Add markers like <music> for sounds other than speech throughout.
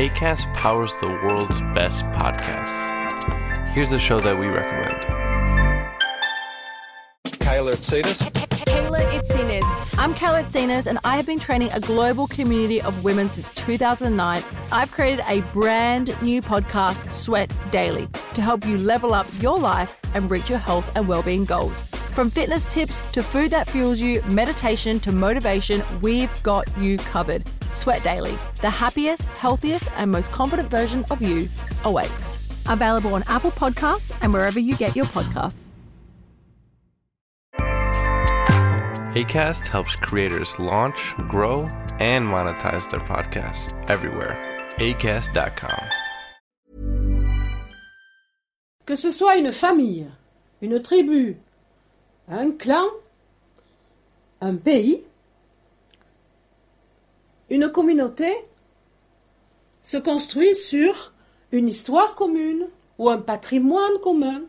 ACAST powers the world's best podcasts. Here's a show that we recommend. Kayla Tsetas. Kayla Itzinas. I'm Kayla Itzinas, and I have been training a global community of women since 2009. I've created a brand new podcast, Sweat Daily, to help you level up your life and reach your health and well-being goals. From fitness tips to food that fuels you, meditation to motivation, we've got you covered. Sweat Daily, the happiest, healthiest, and most confident version of you awaits. Available on Apple Podcasts and wherever you get your podcasts. ACAST helps creators launch, grow, and monetize their podcasts everywhere. ACAST.com. Que ce soit une famille, une tribu, un clan, un pays, une communauté se construit sur une histoire commune ou un patrimoine commun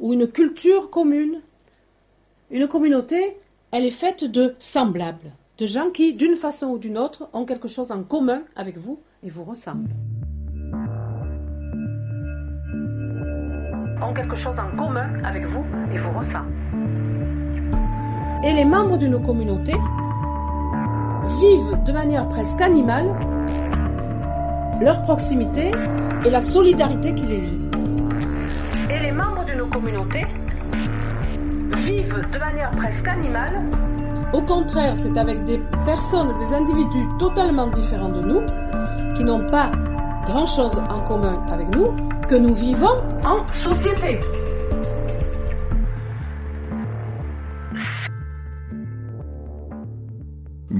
ou une culture commune. Une communauté, elle est faite de semblables, de gens qui, d'une façon ou d'une autre, ont quelque chose en commun avec vous et vous ressemblent. Ont quelque chose en commun avec vous et vous ressemblent. Et les membres d'une communauté vivent de manière presque animale leur proximité et la solidarité qui les lie. Et les membres d'une communauté vivent de manière presque animale. Au contraire, c'est avec des personnes, des individus totalement différents de nous, qui n'ont pas grand-chose en commun avec nous, que nous vivons en société.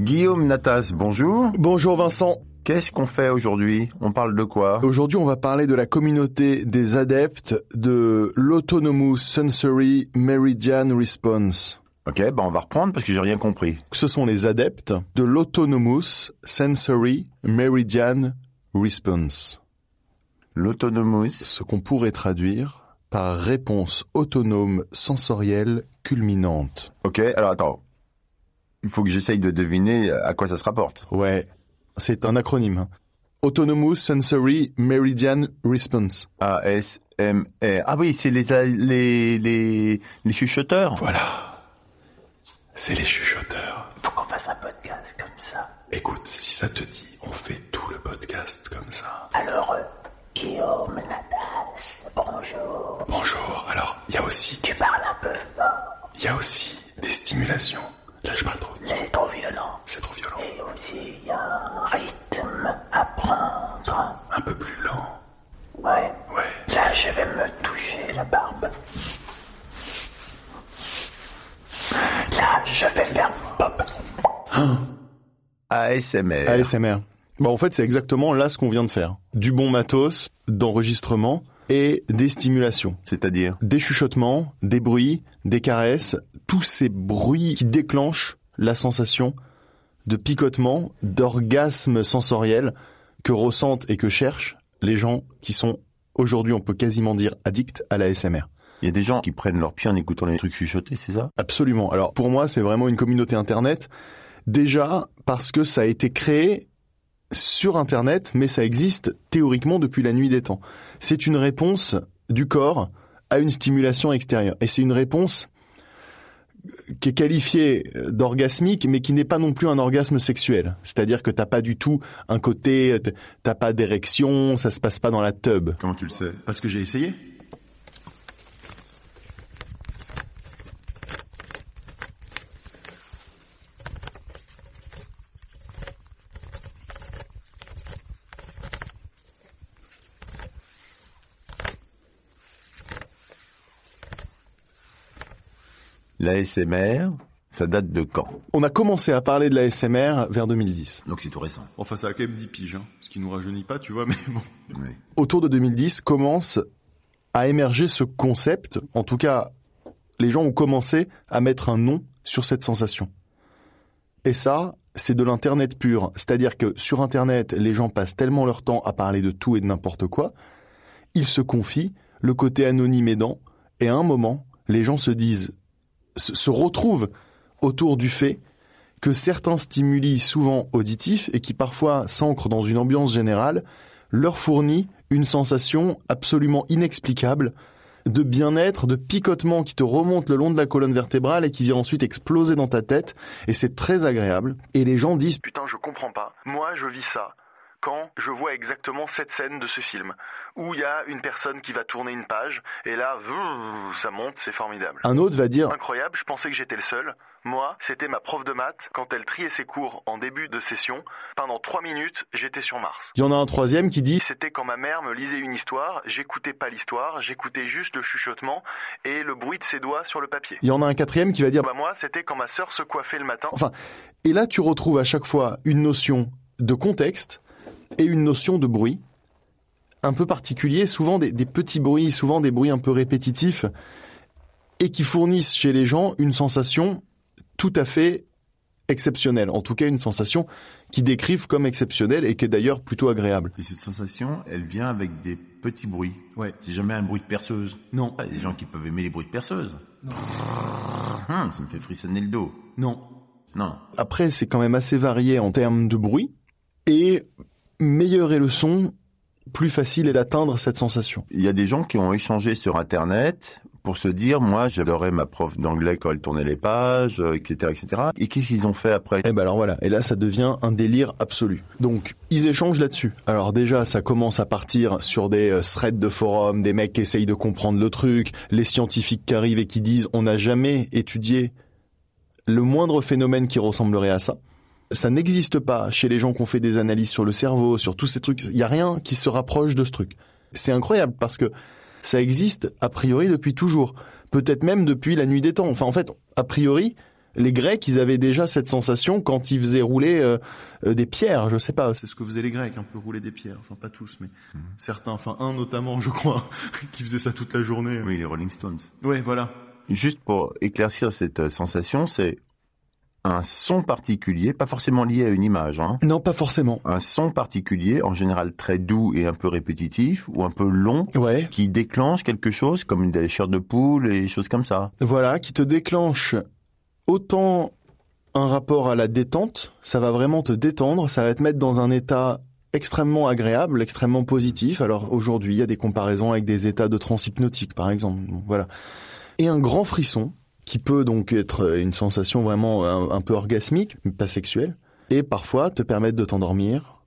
Guillaume Natas, bonjour. Bonjour Vincent. Qu'est-ce qu'on fait aujourd'hui? On parle de quoi? Aujourd'hui, on va parler de la communauté des adeptes de l'Autonomous Sensory Meridian Response. Ok, bah on va reprendre parce que j'ai rien compris. Ce sont les adeptes de l'Autonomous Sensory Meridian Response. L'autonomous? Ce qu'on pourrait traduire par réponse autonome sensorielle culminante. Ok, alors attends. Il faut que j'essaye de deviner à quoi ça se rapporte. Ouais, c'est un acronyme. Autonomous Sensory Meridian Response. ASMR. Ah oui, c'est les, les, les, les chuchoteurs. Voilà. C'est les chuchoteurs. Faut qu'on fasse un podcast comme ça. Écoute, si ça te dit, on fait tout le podcast comme ça. Alors, euh, Guillaume Natas, bonjour. Bonjour. Alors, il y a aussi, Tu parles un peu fort, il y a aussi des stimulations. Là, je parle trop. c'est trop violent. C'est trop violent. Et aussi, il y a un rythme à prendre. Un peu plus lent. Ouais. Ouais. Là, je vais me toucher la barbe. Là, je vais faire pop. ASMR. ASMR. Bah, en fait, c'est exactement là ce qu'on vient de faire. Du bon matos, d'enregistrement et des stimulations. C'est-à-dire Des chuchotements, des bruits, des caresses, tous ces bruits qui déclenchent la sensation de picotement, d'orgasme sensoriel que ressentent et que cherchent les gens qui sont aujourd'hui, on peut quasiment dire, addicts à la SMR. Il y a des gens qui prennent leur pied en écoutant les trucs chuchotés, c'est ça? Absolument. Alors pour moi, c'est vraiment une communauté Internet. Déjà parce que ça a été créé sur Internet, mais ça existe théoriquement depuis la nuit des temps. C'est une réponse du corps à une stimulation extérieure. Et c'est une réponse qui est qualifiée d'orgasmique, mais qui n'est pas non plus un orgasme sexuel. C'est-à-dire que t'as pas du tout un côté, t'as pas d'érection, ça se passe pas dans la tub. Comment tu le sais? Parce que j'ai essayé. L'ASMR, ça date de quand? On a commencé à parler de la SMR vers 2010. Donc c'est tout récent. Enfin, ça a quand même 10 piges, hein, ce qui nous rajeunit pas, tu vois, mais bon. Oui. Autour de 2010 commence à émerger ce concept. En tout cas, les gens ont commencé à mettre un nom sur cette sensation. Et ça, c'est de l'Internet pur. C'est-à-dire que sur Internet, les gens passent tellement leur temps à parler de tout et de n'importe quoi, ils se confient, le côté anonyme aidant, et à un moment, les gens se disent, se, retrouvent autour du fait que certains stimuli souvent auditifs et qui parfois s'ancrent dans une ambiance générale leur fournit une sensation absolument inexplicable de bien-être, de picotement qui te remonte le long de la colonne vertébrale et qui vient ensuite exploser dans ta tête. Et c'est très agréable. Et les gens disent Putain, je comprends pas. Moi, je vis ça quand je vois exactement cette scène de ce film, où il y a une personne qui va tourner une page, et là, ça monte, c'est formidable. Un autre va dire Incroyable, je pensais que j'étais le seul. Moi, c'était ma prof de maths, quand elle triait ses cours en début de session, pendant trois minutes, j'étais sur Mars. Il y en a un troisième qui dit C'était quand ma mère me lisait une histoire, j'écoutais pas l'histoire, j'écoutais juste le chuchotement et le bruit de ses doigts sur le papier. Il y en a un quatrième qui va dire Bah moi, c'était quand ma sœur se coiffait le matin. Enfin, et là tu retrouves à chaque fois une notion de contexte, et une notion de bruit un peu particulier, souvent des, petits bruits, souvent des bruits un peu répétitifs, et qui fournissent chez les gens une sensation tout à fait exceptionnelle, en tout cas une sensation qui décrivent comme exceptionnelle et qui est d'ailleurs plutôt agréable. Et cette sensation, elle vient avec des petits bruits. Ouais. C'est jamais un bruit de perceuse. Non. Il y a des gens qui peuvent aimer les bruits de perceuse. Non. Hum, ça me fait frissonner le dos. Non. Non. Après, c'est quand même assez varié en termes de bruit. Et meilleur est le son, plus facile est d'atteindre cette sensation. Il y a des gens qui ont échangé sur Internet pour se dire, moi, j'adorais ma prof d'anglais quand elle tournait les pages, etc., euh, etc. Et qu'est-ce qu'ils ont fait après? Eh ben alors voilà. Et là, ça devient un délire absolu. Donc, ils échangent là-dessus. Alors déjà, ça commence à partir sur des euh, threads de forums, des mecs qui essayent de comprendre le truc, les scientifiques qui arrivent et qui disent, on n'a jamais étudié le moindre phénomène qui ressemblerait à ça ça n'existe pas chez les gens qui ont fait des analyses sur le cerveau, sur tous ces trucs. Il n'y a rien qui se rapproche de ce truc. C'est incroyable parce que ça existe a priori depuis toujours. Peut-être même depuis la nuit des temps. Enfin, en fait, a priori, les Grecs, ils avaient déjà cette sensation quand ils faisaient rouler euh, euh, des pierres. Je sais pas, c'est ce que faisaient les Grecs, un peu rouler des pierres. Enfin, pas tous, mais mhm. certains. Enfin, un notamment, je crois, <laughs> qui faisait ça toute la journée. Oui, les Rolling Stones. Oui, voilà. Juste pour éclaircir cette euh, sensation, c'est un son particulier, pas forcément lié à une image. Hein. Non, pas forcément. Un son particulier, en général très doux et un peu répétitif, ou un peu long, ouais. qui déclenche quelque chose, comme une lécheur de poule et des choses comme ça. Voilà, qui te déclenche autant un rapport à la détente, ça va vraiment te détendre, ça va te mettre dans un état extrêmement agréable, extrêmement positif. Alors aujourd'hui, il y a des comparaisons avec des états de transhypnotique, par exemple. voilà. Et un grand frisson, qui peut donc être une sensation vraiment un, peu orgasmique, mais pas sexuelle, et parfois te permettre de t'endormir.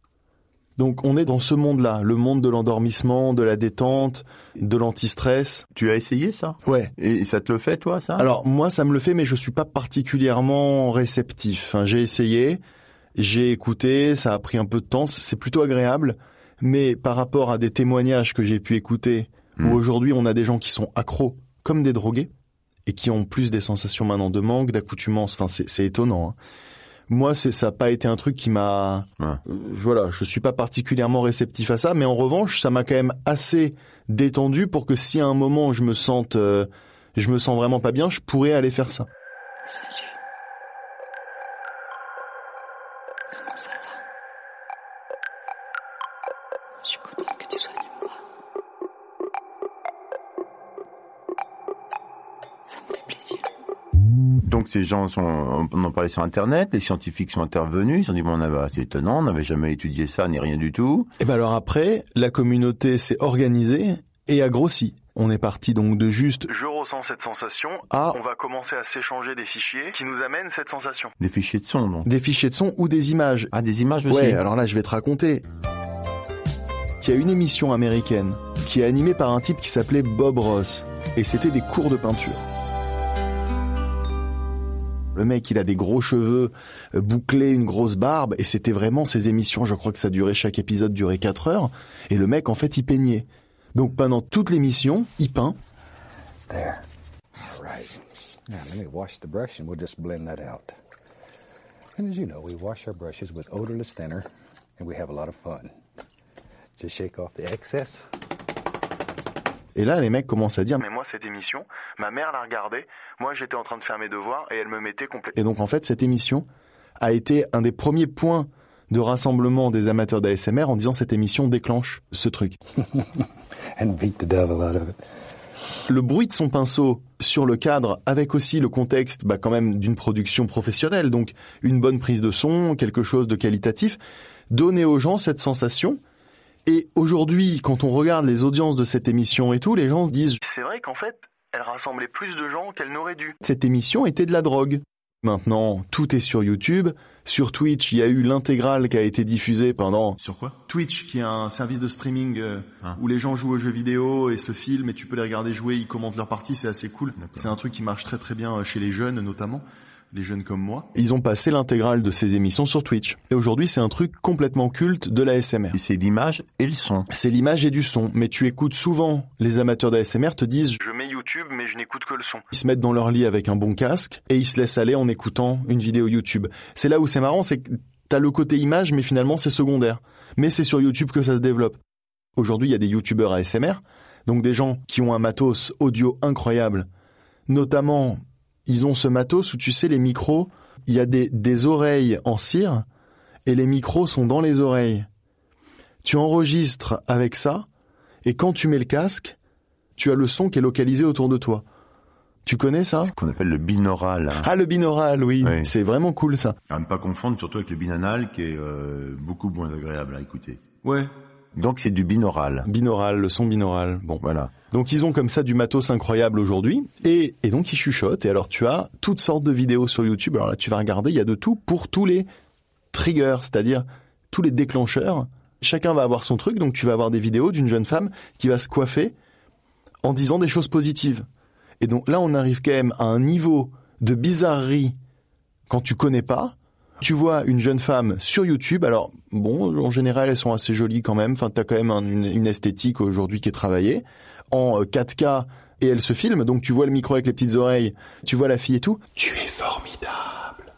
Donc on est dans ce monde-là, le monde de l'endormissement, de la détente, de l'antistress. Tu as essayé ça? Ouais. Et ça te le fait toi ça? Alors moi ça me le fait mais je suis pas particulièrement réceptif. j'ai essayé, j'ai écouté, ça a pris un peu de temps, c'est plutôt agréable, mais par rapport à des témoignages que j'ai pu écouter, où hmm. aujourd'hui on a des gens qui sont accros comme des drogués, et qui ont plus des sensations maintenant de manque, d'accoutumance. Enfin, c'est étonnant. Hein. Moi, c'est ça n'a pas été un truc qui m'a. Euh, voilà, je suis pas particulièrement réceptif à ça, mais en revanche, ça m'a quand même assez détendu pour que si à un moment je me sente, euh, je me sens vraiment pas bien, je pourrais aller faire ça. Salut. Ces gens sont, on en parlait sur Internet, les scientifiques sont intervenus, ils ont dit bon, c'est étonnant, on n'avait jamais étudié ça ni rien du tout. Et ben alors après, la communauté s'est organisée et a grossi. On est parti donc de juste je ressens cette sensation à on va commencer à s'échanger des fichiers qui nous amènent cette sensation. Des fichiers de son, non Des fichiers de son ou des images. Ah, des images aussi. Ouais, alors là je vais te raconter. Il y a une émission américaine qui est animée par un type qui s'appelait Bob Ross et c'était des cours de peinture. Le mec, il a des gros cheveux euh, bouclés, une grosse barbe, et c'était vraiment ces émissions, je crois que ça durait, chaque épisode durait 4 heures, et le mec, en fait, il peignait. Donc pendant toute l'émission, il peint. There. All right. Now let me wash the brush and we'll just blend that out. And as you know, we wash our brushes with odorless thinner, and we have a lot of fun. Just shake off the excess. Et là, les mecs commencent à dire, mais moi, cette émission, ma mère l'a regardée, moi, j'étais en train de faire mes devoirs et elle me mettait complètement. Et donc, en fait, cette émission a été un des premiers points de rassemblement des amateurs d'ASMR en disant cette émission déclenche ce truc. <laughs> Le bruit de son pinceau sur le cadre, avec aussi le contexte bah, quand même d'une production professionnelle, donc une bonne prise de son, quelque chose de qualitatif, donnait aux gens cette sensation Et aujourd'hui, quand on regarde les audiences de cette émission et tout, les gens se disent c'est vrai qu'en fait, elle rassemblait plus de gens qu'elle n'aurait dû. Cette émission était de la drogue. Maintenant, tout est sur YouTube. Sur Twitch, il y a eu l'intégrale qui a été diffusée pendant... Sur quoi? Twitch, qui est un service de streaming euh, Ah. où les gens jouent aux jeux vidéo et se filment et tu peux les regarder jouer, ils commentent leur partie, c'est assez cool. C'est un truc qui marche très très bien euh, chez les jeunes notamment, les jeunes comme moi. Ils ont passé l'intégrale de ces émissions sur Twitch. Et aujourd'hui, c'est un truc complètement culte de la SMR. Et C'est l'image et le son. C'est l'image et du son, mais tu écoutes souvent les amateurs d'ASMR te disent je mets YouTube mais je n'écoute que le son. Ils se mettent dans leur lit avec un bon casque et ils se laissent aller en écoutant une vidéo YouTube. C'est là où c'est marrant, c'est que t'as le côté image mais finalement c'est secondaire. Mais c'est sur YouTube que ça se développe. Aujourd'hui, il y a des YouTubeurs ASMR, donc des gens qui ont un matos audio incroyable. Notamment, ils ont ce matos où tu sais les micros, il y a des, des oreilles en cire et les micros sont dans les oreilles tu enregistres avec ça, et quand tu mets le casque, tu as le son qui est localisé autour de toi. Tu connais ça? Qu'on appelle le binaural. hein. Ah, le binaural, oui. Oui. C'est vraiment cool ça. À ne pas confondre surtout avec le binanal qui est euh, beaucoup moins agréable à écouter. Ouais. Donc c'est du binaural. Binaural, le son binaural. Bon. Voilà. Donc ils ont comme ça du matos incroyable aujourd'hui, et, et donc ils chuchotent, et alors tu as toutes sortes de vidéos sur YouTube, alors là tu vas regarder, il y a de tout pour tous les triggers, c'est-à-dire tous les déclencheurs. Chacun va avoir son truc, donc tu vas avoir des vidéos d'une jeune femme qui va se coiffer en disant des choses positives. Et donc là, on arrive quand même à un niveau de bizarrerie quand tu connais pas. Tu vois une jeune femme sur YouTube, alors bon, en général, elles sont assez jolies quand même. Enfin, t'as quand même un- une, une esthétique aujourd'hui qui est travaillée en euh, 4K et elle se filme. Donc tu vois le micro avec les petites oreilles, tu vois la fille et tout. Tu es formidable.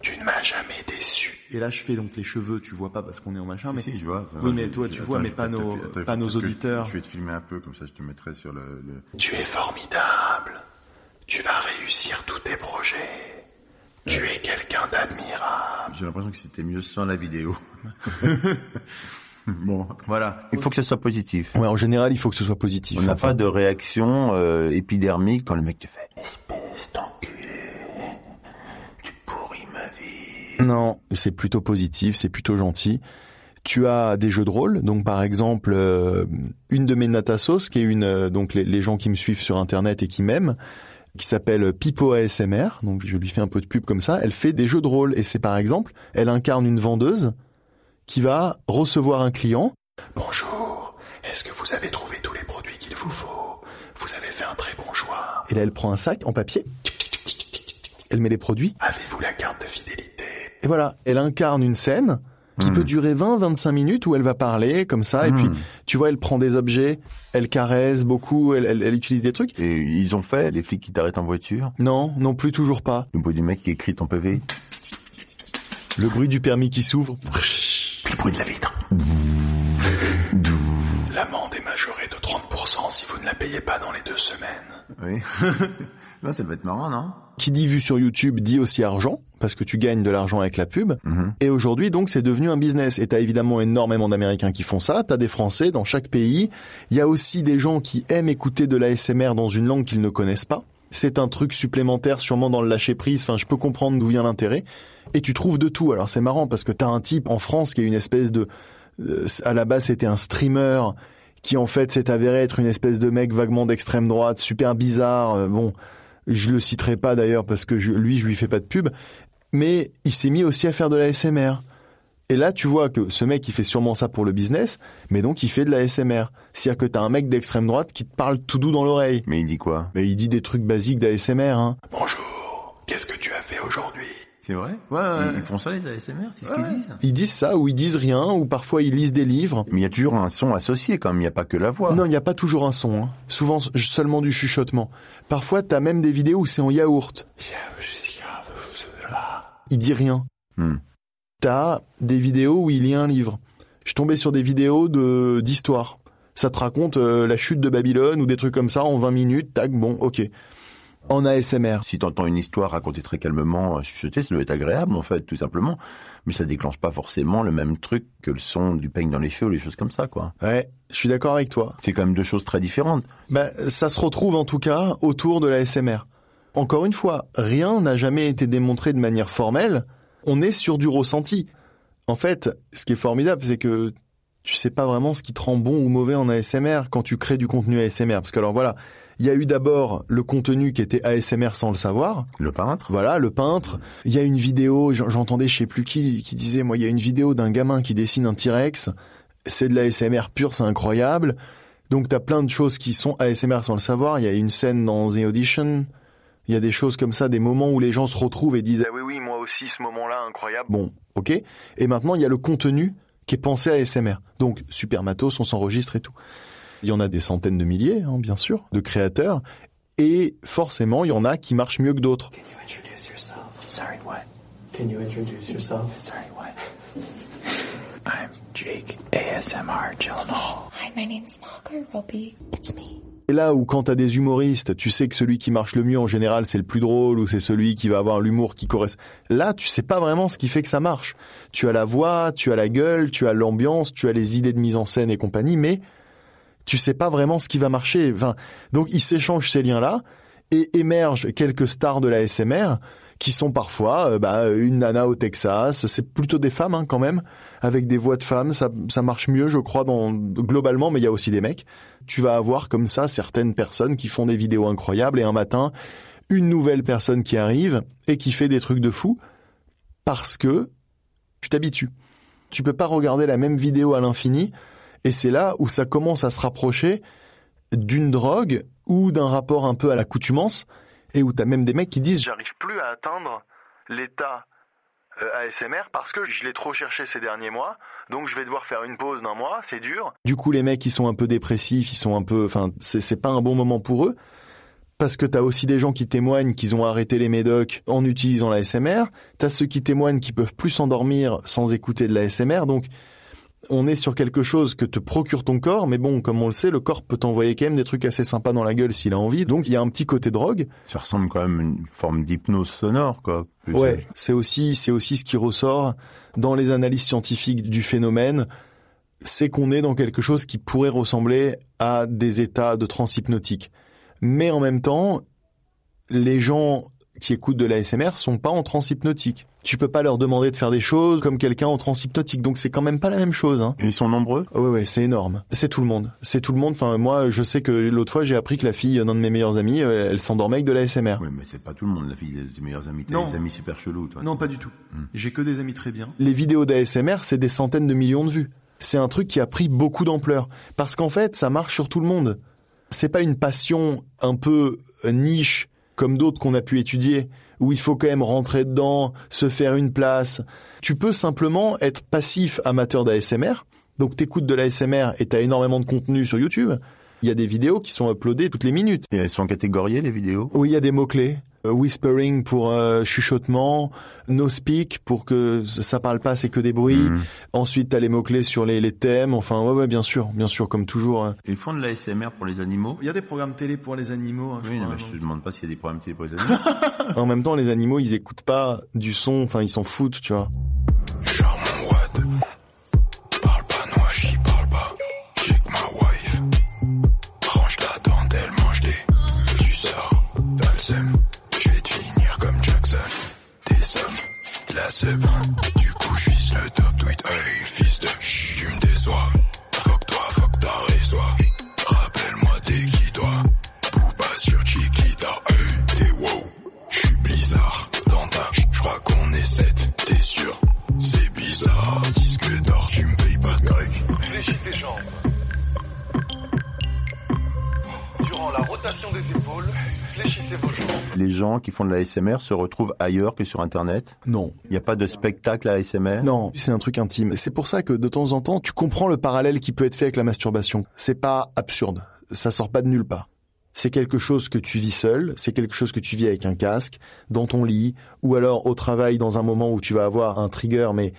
Tu ne m'as jamais déçu. Et là, je fais donc les cheveux. Tu vois pas parce qu'on est en machin, mais Si, si, je vois. Oui, mais toi, tu vois, mais pas nos- attends, pas faut nos que je- auditeurs. Je vais te filmer un peu, comme ça je te mettrai sur le... le- Tu es formidable. Tu vas réussir tous tes projets. Tu es quelqu'un d'admirable. J'ai l'impression que c'était mieux sans la vidéo. <laughs> bon, Voilà. il faut que ce soit positif. Ouais, en général, il faut que ce soit positif. On n'a pas de réaction euh, épidermique quand le mec te fait espèce d'enculé, tu pourris ma vie. Non, c'est plutôt positif, c'est plutôt gentil. Tu as des jeux de rôle, donc par exemple euh, une de mes natassos, qui est une euh, donc les, les gens qui me suivent sur internet et qui m'aiment, qui s'appelle Pipo ASMR, donc je lui fais un peu de pub comme ça. Elle fait des jeux de rôle et c'est par exemple, elle incarne une vendeuse qui va recevoir un client. Bonjour, est-ce que vous avez trouvé tous les produits qu'il vous faut? Vous avez fait un très bon choix. Et là, elle prend un sac en papier. Elle met les produits. Avez-vous la carte de fidélité? Et voilà, elle incarne une scène qui Hmm. peut durer 20-25 minutes où elle va parler comme ça. Et puis, Hmm. tu vois, elle prend des objets, elle caresse beaucoup, elle, elle, elle utilise des trucs. Et ils ont fait, les flics qui t'arrêtent en voiture, Non, non plus, toujours pas. le bruit du mec qui écrit ton PV, Le bruit du permis qui s'ouvre. le bruit de la vitre. L'amende est majorée de 30% si vous ne la payez pas dans les deux semaines. Oui. <laughs> Ça va être marrant, non? Qui dit vue sur YouTube dit aussi argent, parce que tu gagnes de l'argent avec la pub. Mhm. Et aujourd'hui, donc, c'est devenu un business. Et t'as évidemment énormément d'Américains qui font ça. T'as des Français dans chaque pays. Il y a aussi des gens qui aiment écouter de l'ASMR dans une langue qu'ils ne connaissent pas. C'est un truc supplémentaire, sûrement dans le lâcher prise. Enfin, je peux comprendre d'où vient l'intérêt. Et tu trouves de tout. Alors, c'est marrant parce que t'as un type en France qui est une espèce de, euh, à la base, c'était un streamer qui en fait s'est avéré être une espèce de mec vaguement d'extrême droite, super bizarre. Euh, Bon, je le citerai pas d'ailleurs parce que je- lui, je lui fais pas de pub. Mais il s'est mis aussi à faire de la SMR. Et là, tu vois que ce mec, il fait sûrement ça pour le business, mais donc il fait de la SMR. C'est-à-dire que t'as un mec d'extrême droite qui te parle tout doux dans l'oreille. Mais il dit quoi? Mais il dit des trucs basiques d'ASMR, hein. Bonjour, qu'est-ce que tu as fait aujourd'hui? C'est vrai Ouais, ouais. Ils font ça les ASMR, c'est ce qu'ils disent Ils disent ça, ou ils disent rien, ou parfois ils lisent des livres. Mais il y a toujours un son associé quand même, il n'y a pas que la voix. Non, il n'y a pas toujours un son. hein. Souvent seulement du chuchotement. Parfois, t'as même des vidéos où c'est en yaourt. Il dit rien. Hmm. T'as des vidéos où il lit un livre. Je tombais sur des vidéos de d'histoire. Ça te raconte euh, la chute de Babylone ou des trucs comme ça en 20 minutes. Tac, bon, ok. En ASMR. Si t'entends une histoire racontée très calmement, chuchotée, ça doit être agréable en fait, tout simplement. Mais ça déclenche pas forcément le même truc que le son du peigne dans les cheveux ou les choses comme ça, quoi. Ouais, je suis d'accord avec toi. C'est quand même deux choses très différentes. Bah, ça se retrouve en tout cas autour de la SMR. Encore une fois, rien n'a jamais été démontré de manière formelle. On est sur du ressenti. En fait, ce qui est formidable, c'est que tu sais pas vraiment ce qui te rend bon ou mauvais en ASMR quand tu crées du contenu ASMR. Parce que alors voilà, il y a eu d'abord le contenu qui était ASMR sans le savoir. Le peintre. Voilà, le peintre. Il y a une vidéo, j'entendais je sais plus qui, qui disait, moi, il y a une vidéo d'un gamin qui dessine un T-Rex. C'est de l'ASMR pur, c'est incroyable. Donc t'as plein de choses qui sont ASMR sans le savoir. Il y a une scène dans The Audition. Il y a des choses comme ça, des moments où les gens se retrouvent et disent, ah oui, oui, moi aussi, ce moment-là, incroyable. Bon, ok. Et maintenant, il y a le contenu qui est pensé à SMR. Donc, super matos, on s'enregistre et tout. Il y en a des centaines de milliers, hein, bien sûr, de créateurs. Et forcément, il y en a qui marchent mieux que d'autres. Can you introduce yourself? Sorry, what? Can you introduce yourself? Sorry, what? I'm Jake, ASMR Gyllenhaal. Hi, my name's Margot Robbie. It's me. Et là où quand t'as des humoristes, tu sais que celui qui marche le mieux en général c'est le plus drôle ou c'est celui qui va avoir l'humour qui correspond. Là, tu sais pas vraiment ce qui fait que ça marche. Tu as la voix, tu as la gueule, tu as l'ambiance, tu as les idées de mise en scène et compagnie, mais tu sais pas vraiment ce qui va marcher. Enfin, donc ils s'échangent ces liens-là et émergent quelques stars de la SMR qui sont parfois euh, bah, une nana au Texas, c'est plutôt des femmes hein, quand même, avec des voix de femmes, ça, ça marche mieux je crois dans, globalement, mais il y a aussi des mecs. Tu vas avoir comme ça certaines personnes qui font des vidéos incroyables et un matin, une nouvelle personne qui arrive et qui fait des trucs de fou parce que tu t'habitues. Tu peux pas regarder la même vidéo à l'infini et c'est là où ça commence à se rapprocher d'une drogue ou d'un rapport un peu à l'accoutumance et où t'as même des mecs qui disent j'arrive plus à atteindre l'état euh, ASMR parce que je l'ai trop cherché ces derniers mois, donc je vais devoir faire une pause d'un mois, c'est dur. Du coup, les mecs, ils sont un peu dépressifs, ils sont un peu, enfin, c'est pas un bon moment pour eux. Parce que t'as aussi des gens qui témoignent qu'ils ont arrêté les médocs en utilisant la SMR. T'as ceux qui témoignent qu'ils peuvent plus s'endormir sans écouter de la SMR. Donc, on est sur quelque chose que te procure ton corps, mais bon, comme on le sait, le corps peut t'envoyer quand même des trucs assez sympas dans la gueule s'il a envie. Donc il y a un petit côté drogue. Ça ressemble quand même à une forme d'hypnose sonore, quoi. ouais, c'est aussi c'est aussi ce qui ressort dans les analyses scientifiques du phénomène, c'est qu'on est dans quelque chose qui pourrait ressembler à des états de transe hypnotique. Mais en même temps, les gens qui écoutent de la SMR sont pas en transe hypnotique. Tu peux pas leur demander de faire des choses comme quelqu'un en transe hypnotique. Donc c'est quand même pas la même chose. Hein. Et ils sont nombreux? Ouais, ouais, c'est énorme. C'est tout le monde. C'est tout le monde. Enfin, moi, je sais que l'autre fois, j'ai appris que la fille d'un de mes meilleurs amis, euh, elle s'endormait avec de la SMR. Oui, mais c'est pas tout le monde, la fille des meilleurs amis. T'as des amis super chelous, toi. Non, pas du tout. Hmm. J'ai que des amis très bien. Les vidéos d'ASMR, c'est des centaines de millions de vues. C'est un truc qui a pris beaucoup d'ampleur. Parce qu'en fait, ça marche sur tout le monde. C'est pas une passion un peu niche comme d'autres qu'on a pu étudier où il faut quand même rentrer dedans, se faire une place. Tu peux simplement être passif amateur d'ASMR. Donc t'écoutes de l'ASMR et t'as énormément de contenu sur YouTube. Il y a des vidéos qui sont uploadées toutes les minutes. Et elles sont catégoriées les vidéos? Oui, il y a des mots-clés. Euh, whispering pour euh, chuchotement, no speak pour que ça parle pas, c'est que des bruits. Mhm. Ensuite, t'as les mots clés sur les, les, thèmes. Enfin, ouais, ouais, bien sûr, bien sûr, comme toujours. Hein. Ils font de l'ASMR pour les animaux. Il y a des programmes télé pour les animaux. Hein, oui, je, te demande pas s'il y a des programmes télé pour les <laughs> animaux. en même temps, les animaux, ils écoutent pas du son. Enfin, ils s'en foutent, tu vois. Du coup, je le top Durant la rotation des épaules, fléchissez vos jambes les gens qui font de la SMR se retrouvent ailleurs que sur Internet? Non. Il n'y a pas de spectacle à SMR Non, c'est un truc intime. C'est pour ça que de temps en temps, tu comprends le parallèle qui peut être fait avec la masturbation. C'est pas absurde. Ça sort pas de nulle part. C'est quelque chose que tu vis seul, c'est quelque chose que tu vis avec un casque, dans ton lit, ou alors au travail dans un moment où tu vas avoir un trigger, mais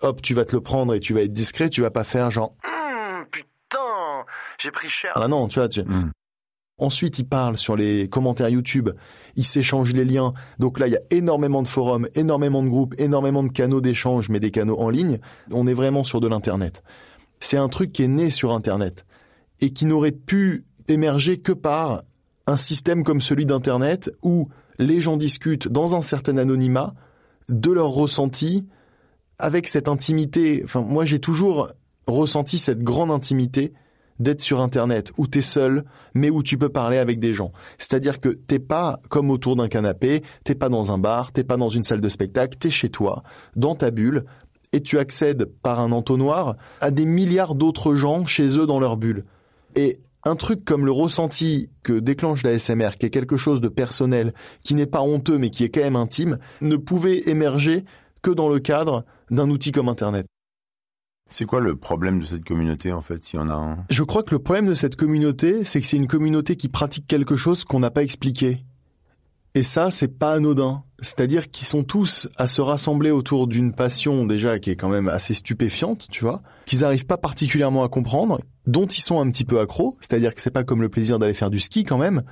hop, tu vas te le prendre et tu vas être discret, tu vas pas faire genre hum, putain, j'ai pris cher. Ah non, tu vois, tu... Hum. Ensuite, ils parlent sur les commentaires YouTube, ils s'échangent les liens. Donc là, il y a énormément de forums, énormément de groupes, énormément de canaux d'échange, mais des canaux en ligne. On est vraiment sur de l'Internet. C'est un truc qui est né sur Internet et qui n'aurait pu émerger que par un système comme celui d'Internet où les gens discutent dans un certain anonymat de leurs ressentis avec cette intimité. Enfin, moi, j'ai toujours ressenti cette grande intimité d'être sur Internet, où t'es seul, mais où tu peux parler avec des gens. C'est-à-dire que t'es pas comme autour d'un canapé, t'es pas dans un bar, t'es pas dans une salle de spectacle, t'es chez toi, dans ta bulle, et tu accèdes par un entonnoir à des milliards d'autres gens chez eux dans leur bulle. Et un truc comme le ressenti que déclenche la SMR, qui est quelque chose de personnel, qui n'est pas honteux mais qui est quand même intime, ne pouvait émerger que dans le cadre d'un outil comme Internet. C'est quoi le problème de cette communauté en fait, s'il y en a un? Je crois que le problème de cette communauté, c'est que c'est une communauté qui pratique quelque chose qu'on n'a pas expliqué. Et ça, c'est pas anodin. C'est-à-dire qu'ils sont tous à se rassembler autour d'une passion déjà qui est quand même assez stupéfiante, tu vois, qu'ils n'arrivent pas particulièrement à comprendre, dont ils sont un petit peu accros. C'est-à-dire que c'est pas comme le plaisir d'aller faire du ski quand même.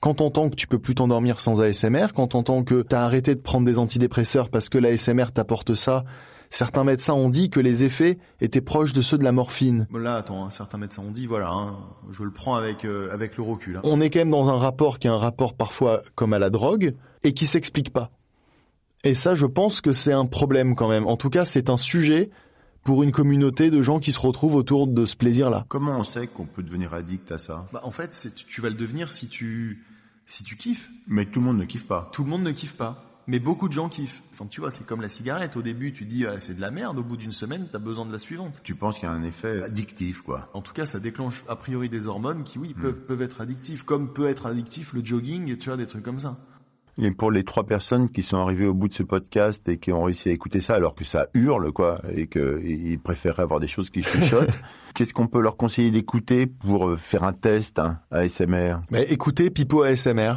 Quand t'entends que tu peux plus t'endormir sans ASMR, quand t'entends que t'as arrêté de prendre des antidépresseurs parce que l'ASMR t'apporte ça, Certains médecins ont dit que les effets étaient proches de ceux de la morphine. Là, attends, hein, certains médecins ont dit, voilà, hein, je le prends avec euh, avec le recul. hein. On est quand même dans un rapport qui est un rapport parfois comme à la drogue et qui s'explique pas. Et ça, je pense que c'est un problème quand même. En tout cas, c'est un sujet pour une communauté de gens qui se retrouvent autour de ce plaisir-là. Comment on sait qu'on peut devenir addict à ça? Bah, en fait, c'est- tu vas le devenir si tu si tu kiffes. Mais tout le monde ne kiffe pas. Tout le monde ne kiffe pas. Mais beaucoup de gens kiffent. Enfin, tu vois, c'est comme la cigarette. Au début, tu dis, ah, c'est de la merde. Au bout d'une semaine, t'as besoin de la suivante. Tu penses qu'il y a un effet addictif, quoi. En tout cas, ça déclenche a priori des hormones qui, Hmm. oui, peuvent, peuvent être addictifs. Comme peut être addictif le jogging, tu vois, des trucs comme ça. Et pour les trois personnes qui sont arrivées au bout de ce podcast et qui ont réussi à écouter ça alors que ça hurle, quoi, et qu'ils préféraient avoir des choses qui chuchotent, <laughs> qu'est-ce qu'on peut leur conseiller d'écouter pour euh, faire un test hein, ASMR Mais écoutez Pipo ASMR.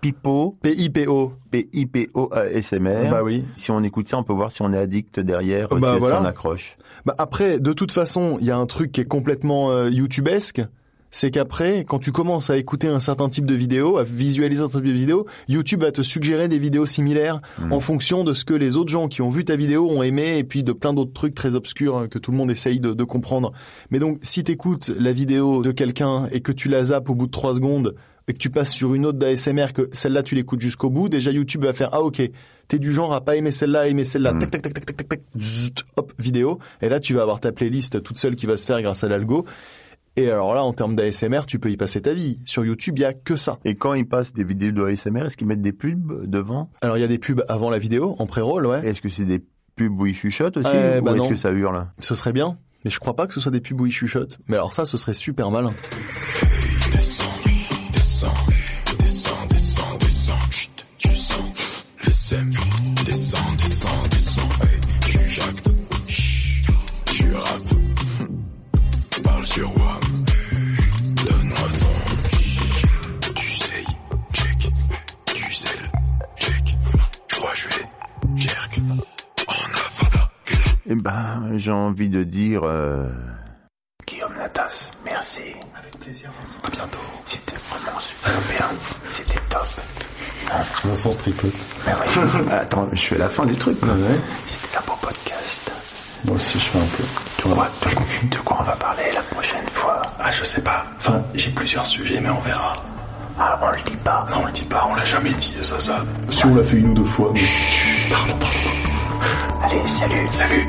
Pipo, P-I-P-O. P-I-P-O ASMR. Bah oui. Si on écoute ça, on peut voir si on est addict derrière, Bah si, voilà. on accroche. Bah après, de toute façon, il y a un truc qui est complètement euh, YouTubesque, c'est qu'après, quand tu commences à écouter un certain type de vidéo, à visualiser un type de vidéo, YouTube va te suggérer des vidéos similaires Mm. en fonction de ce que les autres gens qui ont vu ta vidéo ont aimé et puis de plein d'autres trucs très obscurs hein, que tout le monde essaye de, de comprendre. Mais donc, si t'écoutes la vidéo de quelqu'un et que tu la zappes au bout de trois secondes et que tu passes sur une autre d'ASMR, que celle-là tu l'écoutes jusqu'au bout, déjà YouTube va faire ah ok, t'es du genre à pas aimer celle-là, aimer celle-là, Mm. tac tac tac tac tac tac tac, zzt, hop vidéo, et là tu vas avoir ta playlist toute seule qui va se faire grâce à l'algo. Et alors là, en termes d'ASMR, tu peux y passer ta vie. Sur YouTube, il y a que ça. Et quand ils passent des vidéos de ASMR, est-ce qu'ils mettent des pubs devant? Alors il y a des pubs avant la vidéo, en pré-roll, ouais. Est-ce que c'est des pubs où ils chuchotent aussi Euh, Ou bah est-ce que ça hurle? Ce serait bien, mais je crois pas que ce soit des pubs où ils chuchotent. Mais alors ça, ce serait super malin. Envie de dire... euh, Guillaume Natas, merci. Avec plaisir, Vincent. À bientôt. C'était vraiment super bien. C'était top. Vincent se tricote. Mais oui, <laughs> attends, je fais la fin du truc. quoi. C'était un beau podcast. Moi aussi, je fais un peu. Tu vois, de, de quoi on va parler la prochaine fois? Ah, je sais pas. Enfin, j'ai plusieurs sujets, mais on verra. Ah, on le dit pas. Non, on le dit pas, on l'a jamais dit, ça, ça. Si on l'a fait une ou deux fois. mais- Pardon, pardon. Allez, salut. Salut.